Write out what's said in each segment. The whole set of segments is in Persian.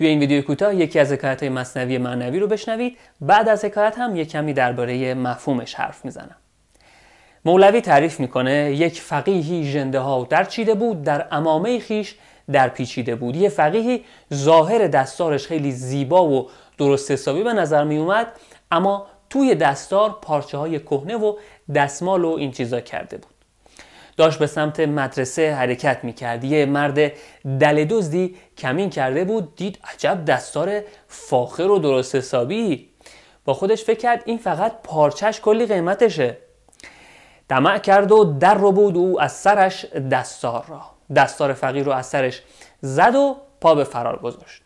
توی این ویدیو کوتاه یکی از حکایت مصنوی معنوی رو بشنوید. بعد از حکایت هم یک کمی درباره مفهومش حرف می‌زنم. مولوی تعریف می‌کنه یک فقیهی ژنده ها در چیده بود در امامه خیش در پیچیده بود. یه فقیهی ظاهر دستارش خیلی زیبا و درست حسابی به نظر می اومد اما توی دستار پارچه های کهنه و دستمال و این چیزا کرده بود. داشت به سمت مدرسه حرکت می‌کرد. یه مرد دل دزدی کمین کرده بود دید عجب دستار فاخر و درست حسابی. با خودش فکر کرد این فقط پارچش کلی قیمتشه. طمع کرد و در رو بود او از سرش دستار را. دستار فقیر رو از سرش زد و پا به فرار گذاشت.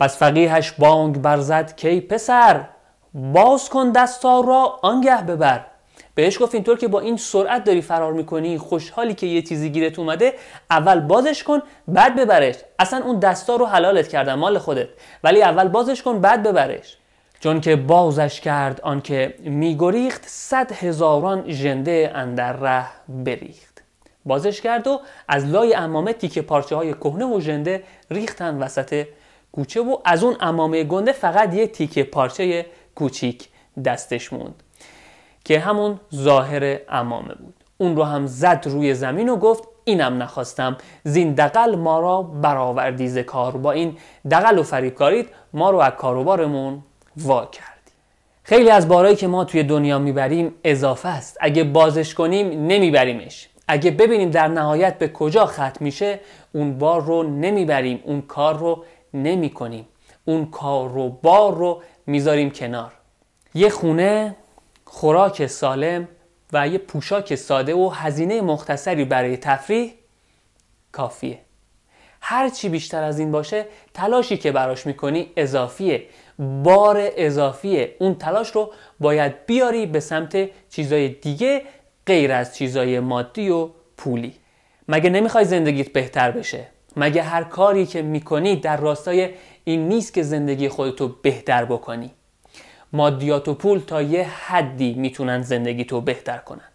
پس فقیهش بانگ برزد کی پسر باز کن دستار را آنگه ببر. بهش گفت اینطور که با این سرعت داری فرار می‌کنی خوشحالی که یه چیزی گیرت اومده اول بازش کن بعد ببرش. اصلا اون دستار رو حلالت کردن مال خودت. ولی اول بازش کن بعد ببرش. چون که بازش کرد آنکه میگریخت صد هزاران ژنده اندر ره بریخت. بازش کرد و از لای امامه تیکه پارچه های کهنه و ژنده ریختن وسط کوچه و از اون امامه گنده فقط یه تیکه پارچه کوچیک دستش موند. که همون ظاهر امامه بود. اون رو هم زد روی زمین و گفت اینم نخواستم. زین دقل ما را برآوردی ز کار. با این دقل و فریب کارید ما رو از کاروبارمون وا کردی. خیلی از بارایی که ما توی دنیا می‌بریم اضافه است. اگه بازش کنیم نمیبریمش. اگه ببینیم در نهایت به کجا ختم میشه اون بار رو نمی‌بریم. اون کار رو نمی کنیم اون کار رو بار رو می‌ذاریم کنار. یه خونه خوراک سالم و یه پوشاک ساده و هزینه مختصری برای تفریح کافیه. هر چی بیشتر از این باشه تلاشی که براش می‌کنی اضافیه. بار اضافیه. اون تلاش رو باید بیاری به سمت چیزای دیگه غیر از چیزای مادی و پولی. مگه نمی‌خوای زندگیت بهتر بشه؟ مگه هر کاری که می‌کنی در راستای این نیست که زندگی خودتو بهتر بکنی؟ مادیات و پول تا یه حدی می‌تونن زندگی تو بهتر کنن.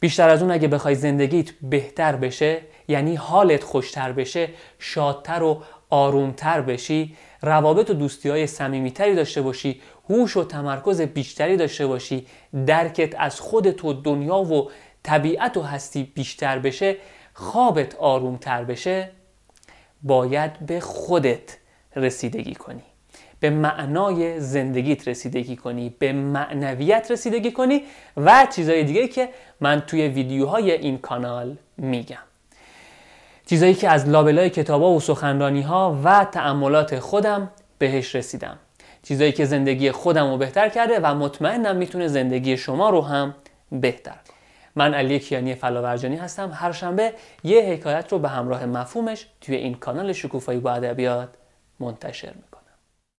بیشتر از اون اگه بخوای زندگیت بهتر بشه یعنی حالت خوشتر بشه شادتر و آرومتر بشی روابط و دوستی های سمیمیتری داشته باشی هوش و تمرکز بیشتری داشته باشی درکت از خودت و دنیا و طبیعت و هستی بیشتر بشه خوابت آرومتر بشه باید به خودت رسیدگی کنی. به معنای زندگیت رسیدگی کنی به معنویت رسیدگی کنی و چیزهای دیگه که من توی ویدیوهای این کانال میگم. چیزایی که از لابلای کتابا و سخنرانی ها و تأملات خودم بهش رسیدم. چیزایی که زندگی خودم رو بهتر کرده و مطمئنم می‌تونه زندگی شما رو هم بهتر من علی کیانی فلاورجانی هستم. هر شنبه یه حکایت رو به همراه مفهومش توی این کانال شکوفایی با ادبیات منتشر